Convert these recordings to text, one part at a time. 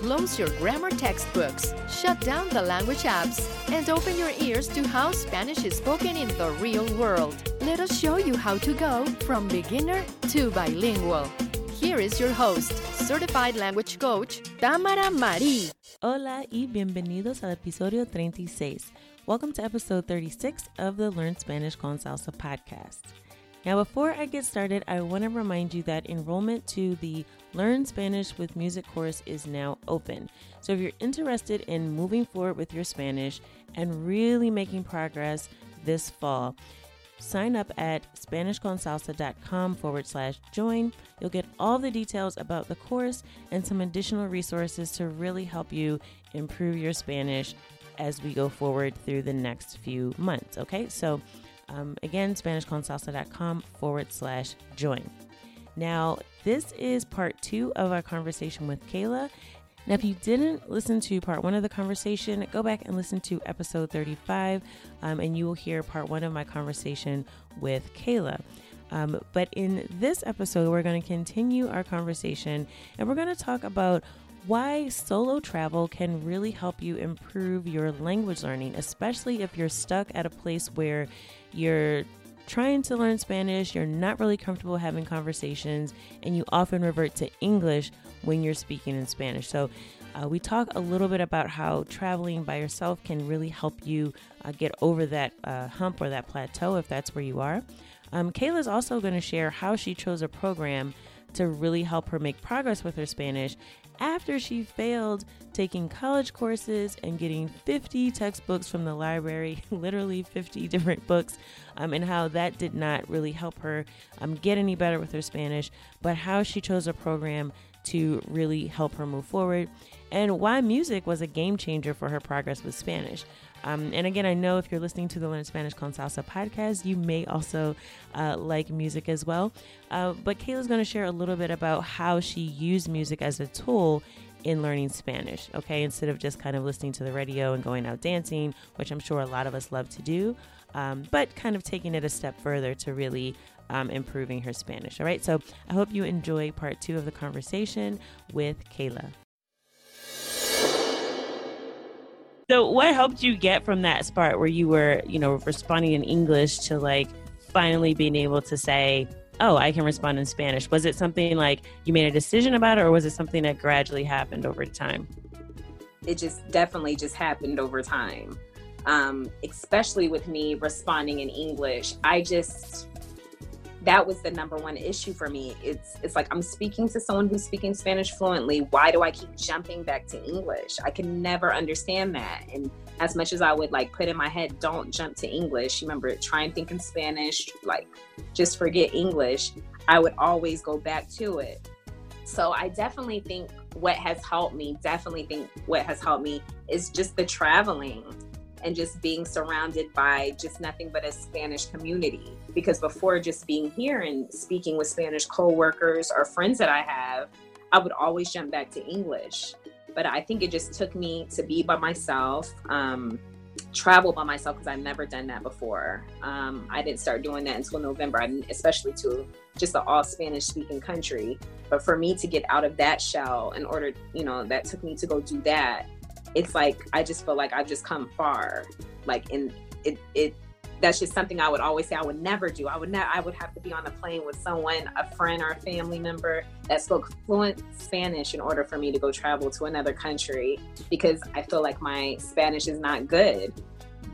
Close your grammar textbooks, shut down the language apps, and open your ears to how Spanish is spoken in the real world. Let us show you how to go from beginner to bilingual. Here is your host, certified language coach, Tamara Marie. Hola y bienvenidos al episodio 36. Welcome to episode 36 of the Learn Spanish con Salsa podcast. Now, before I get started, I want to remind you that enrollment to the Learn Spanish with Music course is now open. So, if you're interested in moving forward with your Spanish and really making progress this fall, sign up at SpanishConsalsa.com forward slash join. You'll get all the details about the course and some additional resources to really help you improve your Spanish as we go forward through the next few months. Okay, so um, again, SpanishConsalsa.com forward slash join. Now, this is part two of our conversation with Kayla. Now, if you didn't listen to part one of the conversation, go back and listen to episode 35, um, and you will hear part one of my conversation with Kayla. Um, but in this episode, we're going to continue our conversation and we're going to talk about why solo travel can really help you improve your language learning, especially if you're stuck at a place where you're trying to learn Spanish, you're not really comfortable having conversations, and you often revert to English when you're speaking in Spanish. So, uh, we talk a little bit about how traveling by yourself can really help you uh, get over that uh, hump or that plateau if that's where you are. Um, Kayla's also going to share how she chose a program to really help her make progress with her Spanish after she failed taking college courses and getting 50 textbooks from the library, literally 50 different books, um, and how that did not really help her um, get any better with her Spanish, but how she chose a program to really help her move forward, and why music was a game changer for her progress with Spanish. Um, and again, I know if you're listening to the Learn Spanish con Salsa podcast, you may also uh, like music as well. Uh, but Kayla's going to share a little bit about how she used music as a tool in learning Spanish, okay, instead of just kind of listening to the radio and going out dancing, which I'm sure a lot of us love to do, um, but kind of taking it a step further to really um, improving her Spanish. All right, so I hope you enjoy part two of the conversation with Kayla. So, what helped you get from that spot where you were, you know, responding in English to like finally being able to say, oh, I can respond in Spanish? Was it something like you made a decision about it, or was it something that gradually happened over time? It just definitely just happened over time. Um, especially with me responding in English, I just that was the number one issue for me. It's it's like I'm speaking to someone who's speaking Spanish fluently. Why do I keep jumping back to English? I can never understand that. And as much as I would like put in my head, don't jump to English. Remember, try and think in Spanish, like just forget English. I would always go back to it. So I definitely think what has helped me, definitely think what has helped me is just the traveling and just being surrounded by just nothing but a Spanish community. Because before just being here and speaking with Spanish coworkers or friends that I have, I would always jump back to English. But I think it just took me to be by myself, um, travel by myself because I've never done that before. Um, I didn't start doing that until November, especially to just an all Spanish speaking country. But for me to get out of that shell in order, you know, that took me to go do that it's like I just feel like I've just come far. Like in it it that's just something I would always say I would never do. I would not I would have to be on a plane with someone, a friend or a family member that spoke fluent Spanish in order for me to go travel to another country because I feel like my Spanish is not good.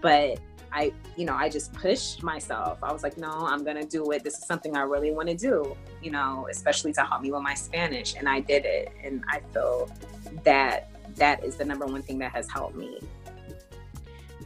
But I, you know, I just pushed myself. I was like, no, I'm to do it. This is something I really want to do, you know, especially to help me with my Spanish. And I did it. And I feel that that is the number one thing that has helped me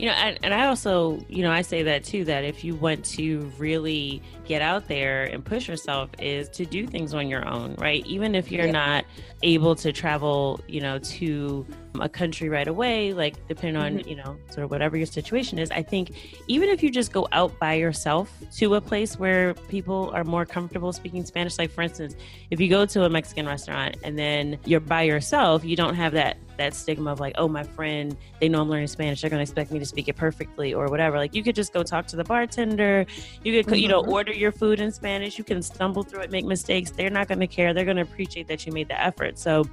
you know and, and i also you know i say that too that if you want to really get out there and push yourself is to do things on your own right even if you're yeah. not able to travel you know to a country right away like depending on mm-hmm. you know sort of whatever your situation is i think even if you just go out by yourself to a place where people are more comfortable speaking spanish like for instance if you go to a mexican restaurant and then you're by yourself you don't have that that stigma of like oh my friend they know i'm learning spanish they're going to expect me to speak it perfectly or whatever like you could just go talk to the bartender you could mm-hmm. you know mm-hmm. order your food in spanish you can stumble through it make mistakes they're not going to care they're going to appreciate that you made the effort so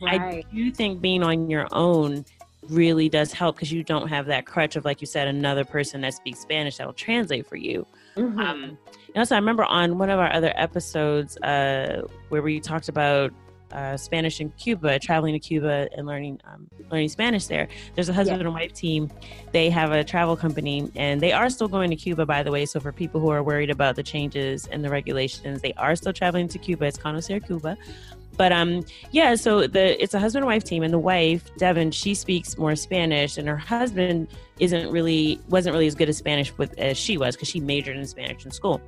Right. I do think being on your own really does help because you don't have that crutch of, like you said, another person that speaks Spanish that will translate for you. Mm-hmm. Um, and also, I remember on one of our other episodes uh, where we talked about uh, Spanish in Cuba, traveling to Cuba and learning um, learning Spanish there. There's a husband yeah. and wife team. They have a travel company, and they are still going to Cuba, by the way. So for people who are worried about the changes and the regulations, they are still traveling to Cuba. It's Conocer Cuba. But um, yeah, so the it's a husband and wife team, and the wife Devin she speaks more Spanish, and her husband isn't really wasn't really as good at Spanish with as she was because she majored in Spanish in school.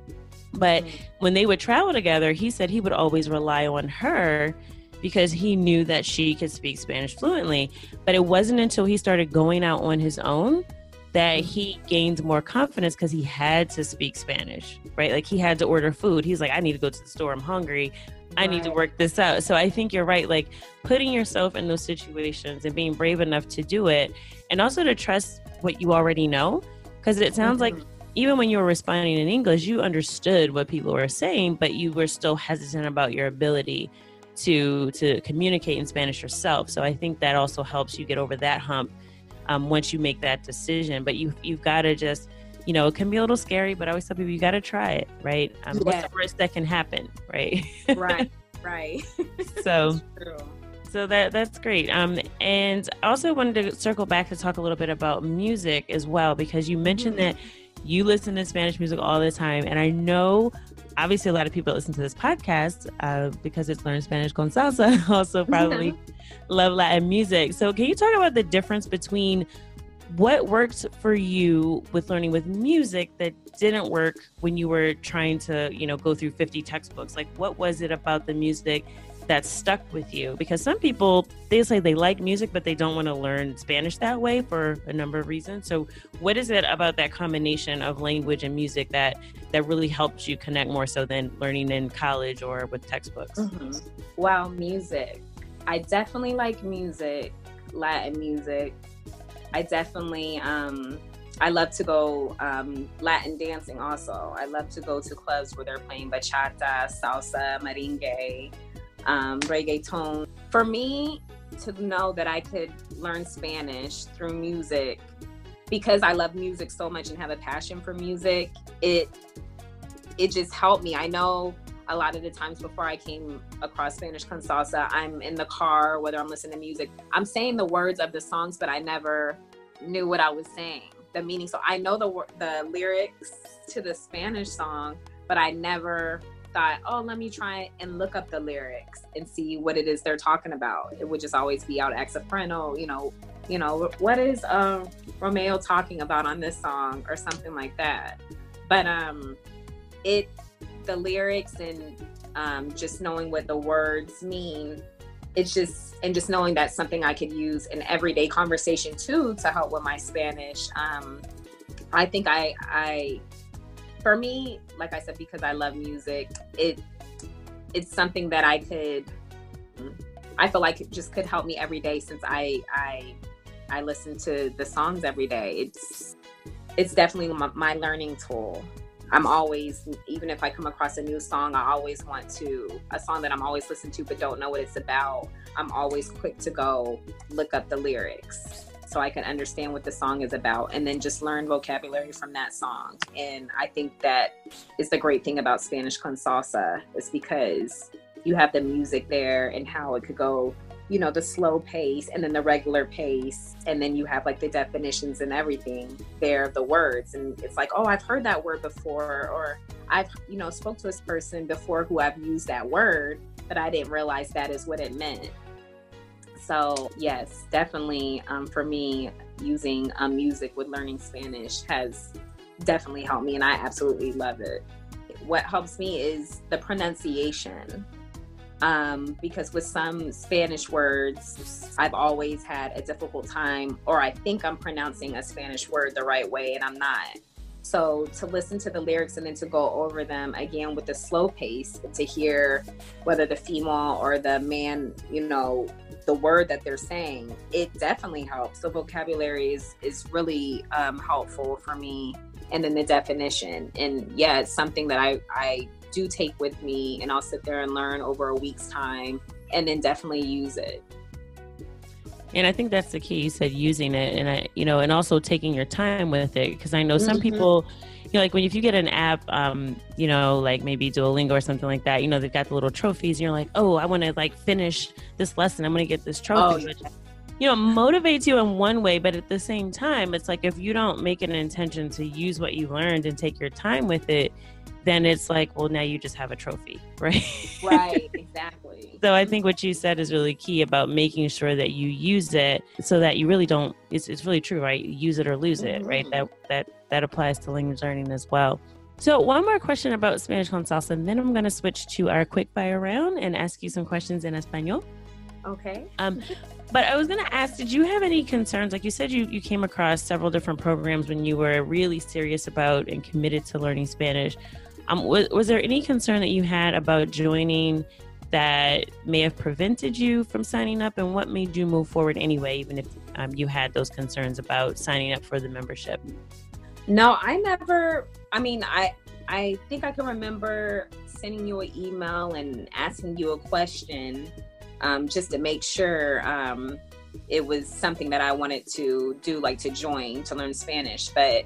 But mm-hmm. when they would travel together, he said he would always rely on her because he knew that she could speak Spanish fluently. But it wasn't until he started going out on his own that he gained more confidence because he had to speak Spanish, right? Like he had to order food. He's like, I need to go to the store. I'm hungry. I need to work this out. So I think you're right. Like putting yourself in those situations and being brave enough to do it and also to trust what you already know. Because it sounds mm-hmm. like even when you were responding in English, you understood what people were saying, but you were still hesitant about your ability to to communicate in Spanish yourself. So I think that also helps you get over that hump um, once you make that decision. But you you've got to just you know, it can be a little scary, but I always tell people you got to try it, right? Um, yeah. What's the worst that can happen, right? right, right. so, so that that's great. Um, and I also wanted to circle back to talk a little bit about music as well because you mentioned mm-hmm. that you listen to Spanish music all the time, and I know obviously a lot of people listen to this podcast uh, because it's learn Spanish con salsa. Also, probably love Latin music. So, can you talk about the difference between what worked for you with learning with music that didn't work when you were trying to you know go through 50 textbooks like what was it about the music that stuck with you? Because some people they say they like music but they don't want to learn spanish that way for a number of reasons. So what is it about that combination of language and music that that really helps you connect more so than learning in college or with textbooks? Mm-hmm. wow music. I definitely like music latin music. I definitely um, I love to go um, Latin dancing also. I love to go to clubs where they're playing bachata, salsa, merengue, um, reggaeton. For me to know that I could learn Spanish through music because I love music so much and have a passion for music, it it just helped me. I know a lot of the times before I came across Spanish con salsa, I'm in the car, whether I'm listening to music, I'm saying the words of the songs, but I never knew what I was saying, the meaning. So I know the the lyrics to the Spanish song, but I never thought, oh, let me try and look up the lyrics and see what it is they're talking about. It would just always be out ex soprano, you know, you know, what is um, Romeo talking about on this song or something like that. But um, it, the lyrics and um, just knowing what the words mean, it's just, and just knowing that's something I could use in everyday conversation too to help with my Spanish. Um, I think I, I, for me, like I said, because I love music, it, it's something that I could, I feel like it just could help me every day since I, I I listen to the songs every day. It's it's definitely my, my learning tool. I'm always, even if I come across a new song, I always want to, a song that I'm always listening to but don't know what it's about. I'm always quick to go look up the lyrics so I can understand what the song is about and then just learn vocabulary from that song. And I think that is the great thing about Spanish con salsa is because you have the music there and how it could go you know the slow pace and then the regular pace. And then you have like the definitions and everything. There of the words. And it's like oh i've heard that word before or i've you know spoke to this person before who i've used that word but i didn't realize that is what it meant so yes definitely um, for me using um, music with learning spanish has definitely helped me and i absolutely love it what helps me is the pronunciation um, because with some Spanish words, I've always had a difficult time, or I think I'm pronouncing a Spanish word the right way, and I'm not. So to listen to the lyrics and then to go over them again with a slow pace to hear whether the female or the man, you know, the word that they're saying, it definitely helps. The vocabulary is is really um, helpful for me, and then the definition. And yeah, it's something that I I do take with me and I'll sit there and learn over a week's time and then definitely use it. And I think that's the key. You said using it, and I, you know, and also taking your time with it, because I know some mm-hmm. people, you know, like when if you get an app, um, you know, like maybe Duolingo or something like that, you know, they've got the little trophies. And you're like, oh, I want to like finish this lesson. I'm going to get this trophy. Oh, yeah. You know, motivates you in one way, but at the same time, it's like if you don't make an intention to use what you learned and take your time with it, then it's like, well, now you just have a trophy, right? Right, exactly. so I think what you said is really key about making sure that you use it so that you really don't. It's, it's really true, right? Use it or lose it, mm-hmm. right? That that that applies to language learning as well. So one more question about Spanish con salsa, and then I'm going to switch to our quick fire round and ask you some questions in Espanol. Okay. Um, but I was going to ask, did you have any concerns? Like you said, you, you came across several different programs when you were really serious about and committed to learning Spanish. Um, was, was there any concern that you had about joining that may have prevented you from signing up, and what made you move forward anyway, even if um, you had those concerns about signing up for the membership? No, I never. I mean, I I think I can remember sending you an email and asking you a question um, just to make sure um, it was something that I wanted to do, like to join to learn Spanish. But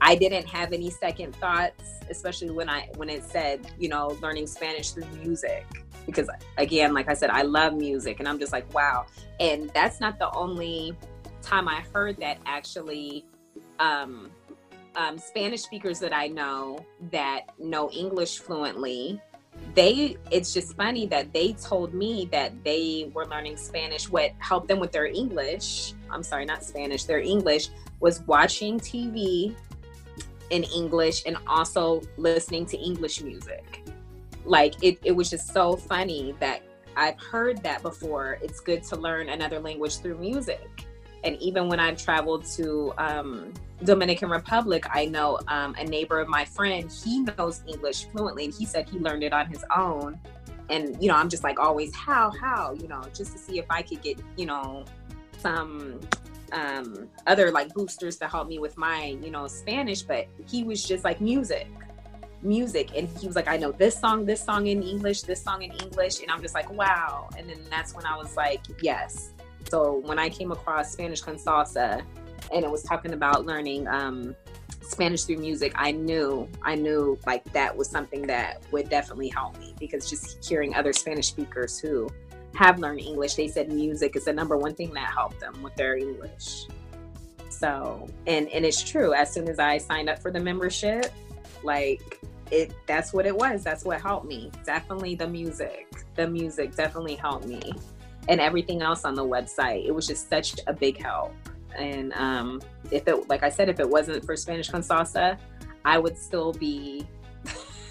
I didn't have any second thoughts, especially when I when it said, you know, learning Spanish through music. Because again, like I said, I love music and I'm just like, wow. And that's not the only time I heard that actually um, um, Spanish speakers that I know that know English fluently, they it's just funny that they told me that they were learning Spanish. What helped them with their English, I'm sorry, not Spanish, their English was watching TV in English and also listening to English music. Like it, it was just so funny that I've heard that before. It's good to learn another language through music. And even when I've traveled to um, Dominican Republic, I know um, a neighbor of my friend, he knows English fluently and he said he learned it on his own. And, you know, I'm just like always, how, how, you know, just to see if I could get, you know, some um, other like boosters to help me with my, you know, Spanish, but he was just like music, music. And he was like, I know this song, this song in English, this song in English. And I'm just like, wow. And then that's when I was like, yes. So when I came across Spanish con salsa and it was talking about learning um, Spanish through music, I knew, I knew like that was something that would definitely help me because just hearing other Spanish speakers who have learned English, they said music is the number one thing that helped them with their English. So, and and it's true. As soon as I signed up for the membership, like it that's what it was. That's what helped me. Definitely the music. The music definitely helped me. And everything else on the website. It was just such a big help. And um, if it, like I said, if it wasn't for Spanish con salsa, I would still be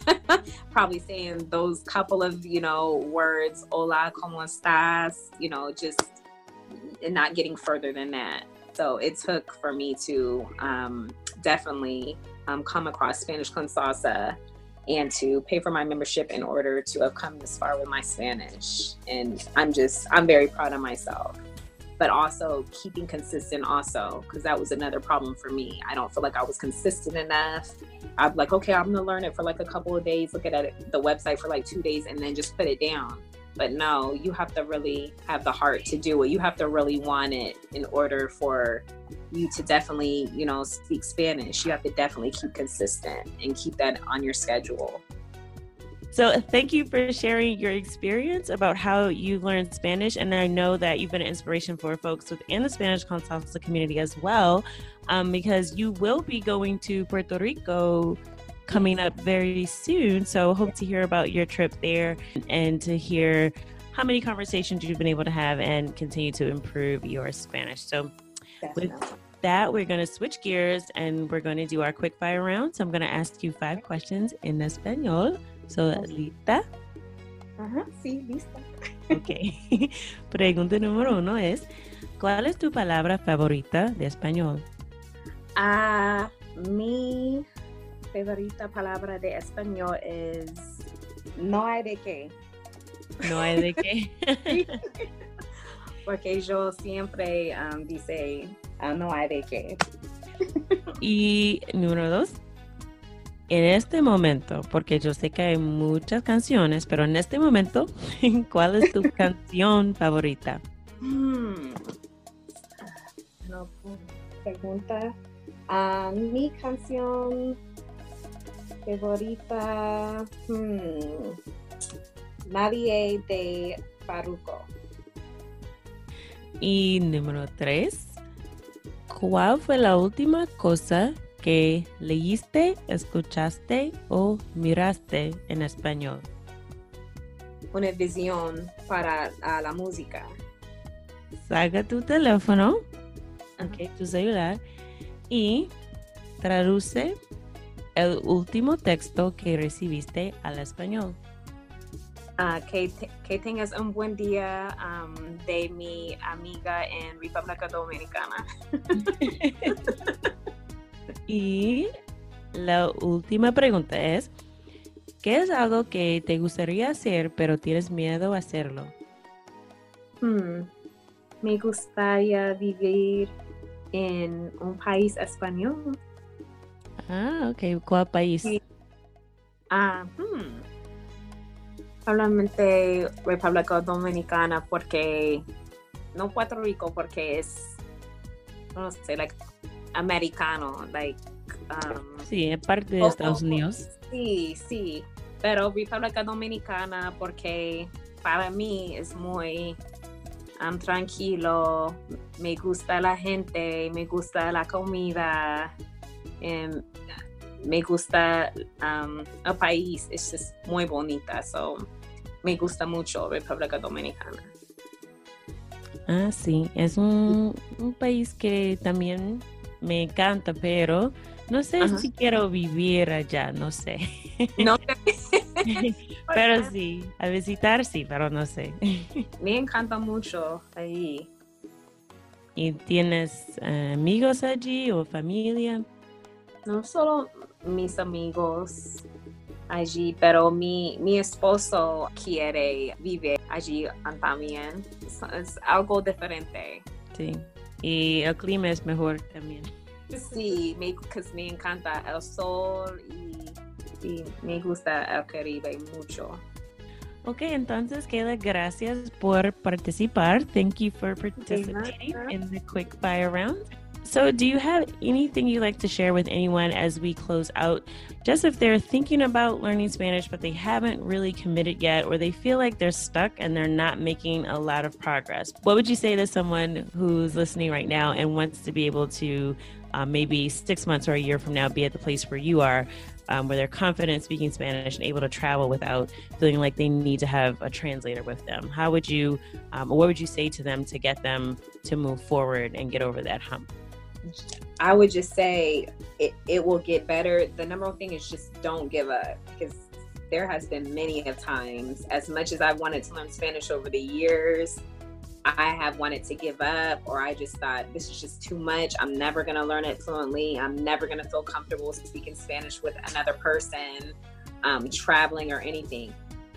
probably saying those couple of, you know, words, hola, como estás, you know, just not getting further than that. So it took for me to um, definitely um, come across Spanish con salsa and to pay for my membership in order to have come this far with my Spanish. And I'm just, I'm very proud of myself. But also keeping consistent, also, because that was another problem for me. I don't feel like I was consistent enough. I'm like, okay, I'm gonna learn it for like a couple of days, look at it, the website for like two days, and then just put it down. But no, you have to really have the heart to do it. You have to really want it in order for you to definitely, you know, speak Spanish. You have to definitely keep consistent and keep that on your schedule. So, thank you for sharing your experience about how you learned Spanish. And I know that you've been an inspiration for folks within the Spanish Con community as well, um, because you will be going to Puerto Rico coming up very soon. So, hope to hear about your trip there and to hear how many conversations you've been able to have and continue to improve your Spanish. So, Definitely. with that, we're going to switch gears and we're going to do our quick fire round. So, I'm going to ask you five questions in Espanol. So, ¿lista? Ajá, sí, lista. Ok. Pregunta número uno es, ¿cuál es tu palabra favorita de español? Ah, mi favorita palabra de español es no hay de qué. No hay de qué. Porque yo siempre um, dice uh, no hay de qué. y número dos, en este momento, porque yo sé que hay muchas canciones, pero en este momento, ¿cuál es tu canción favorita? Hmm. No, pregunta. Uh, mi canción favorita. Hmm, nadie de Faruco. Y número tres. ¿Cuál fue la última cosa que leíste, escuchaste o miraste en español? Una visión para la música. Saca tu teléfono, okay, tu celular, y traduce el último texto que recibiste al español. Uh, que, que, tengas un buen día um, de mi amiga en República Dominicana. y la última pregunta es, ¿qué es algo que te gustaría hacer pero tienes miedo a hacerlo? Hmm. Me gustaría vivir en un país español. Ah, ok. ¿Cuál país? Ah, hmm. Probablemente República Dominicana porque no Puerto Rico porque es no sé, like americano, like um, sí, es parte de Estados Unidos. Sí, sí, pero República Dominicana porque para mí es muy um, tranquilo, me gusta la gente, me gusta la comida, um, me gusta um, el país, es muy bonita, so me gusta mucho República Dominicana. Ah, sí, es un, un país que también me encanta, pero no sé Ajá. si quiero vivir allá, no sé. No. pero sí, a visitar sí, pero no sé. Me encanta mucho ahí. ¿Y tienes uh, amigos allí o familia? No solo mis amigos allí, pero mi, mi esposo quiere vivir allí también. Es, es algo diferente. Sí, y el clima es mejor también. Sí, me, me encanta el sol y, y, me gusta el Caribe mucho. Ok, entonces Kayla, gracias por participar. Thank you for participating in the quick fire round. So, do you have anything you'd like to share with anyone as we close out? Just if they're thinking about learning Spanish, but they haven't really committed yet, or they feel like they're stuck and they're not making a lot of progress, what would you say to someone who's listening right now and wants to be able to uh, maybe six months or a year from now be at the place where you are, um, where they're confident speaking Spanish and able to travel without feeling like they need to have a translator with them? How would you, um, what would you say to them to get them to move forward and get over that hump? I would just say it, it will get better. The number one thing is just don't give up because there has been many of times, as much as I wanted to learn Spanish over the years, I have wanted to give up, or I just thought this is just too much. I'm never going to learn it fluently. I'm never going to feel comfortable speaking Spanish with another person, um, traveling, or anything.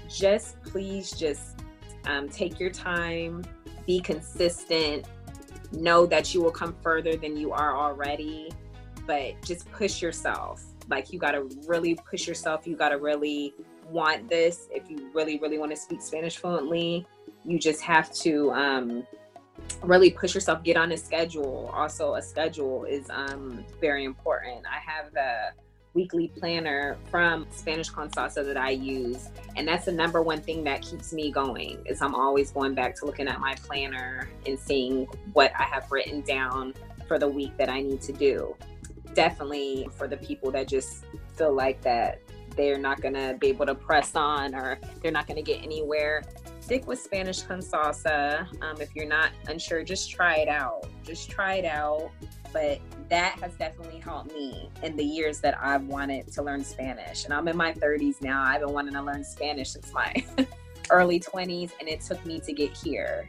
Just please, just um, take your time, be consistent, know that you will come further than you are already, but just push yourself. Like, you got to really push yourself. You got to really want this if you really, really want to speak Spanish fluently you just have to um, really push yourself get on a schedule also a schedule is um, very important i have the weekly planner from spanish con salsa that i use and that's the number one thing that keeps me going is i'm always going back to looking at my planner and seeing what i have written down for the week that i need to do definitely for the people that just feel like that they're not going to be able to press on or they're not going to get anywhere stick with Spanish con salsa. Um, if you're not unsure, just try it out. Just try it out. But that has definitely helped me in the years that I've wanted to learn Spanish. And I'm in my 30s now. I've been wanting to learn Spanish since my early 20s, and it took me to get here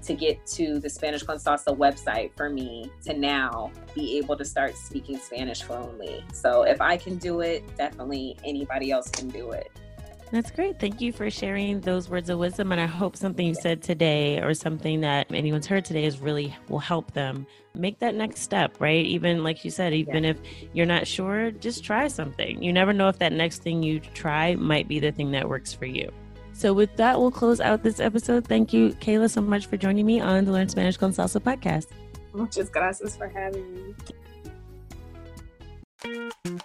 to get to the Spanish con Salsa website for me to now be able to start speaking Spanish fluently. So if I can do it, definitely anybody else can do it. That's great. Thank you for sharing those words of wisdom. And I hope something you said today or something that anyone's heard today is really will help them make that next step, right? Even like you said, even yeah. if you're not sure, just try something. You never know if that next thing you try might be the thing that works for you. So, with that, we'll close out this episode. Thank you, Kayla, so much for joining me on the Learn Spanish con Salsa podcast. Muchas gracias for having me.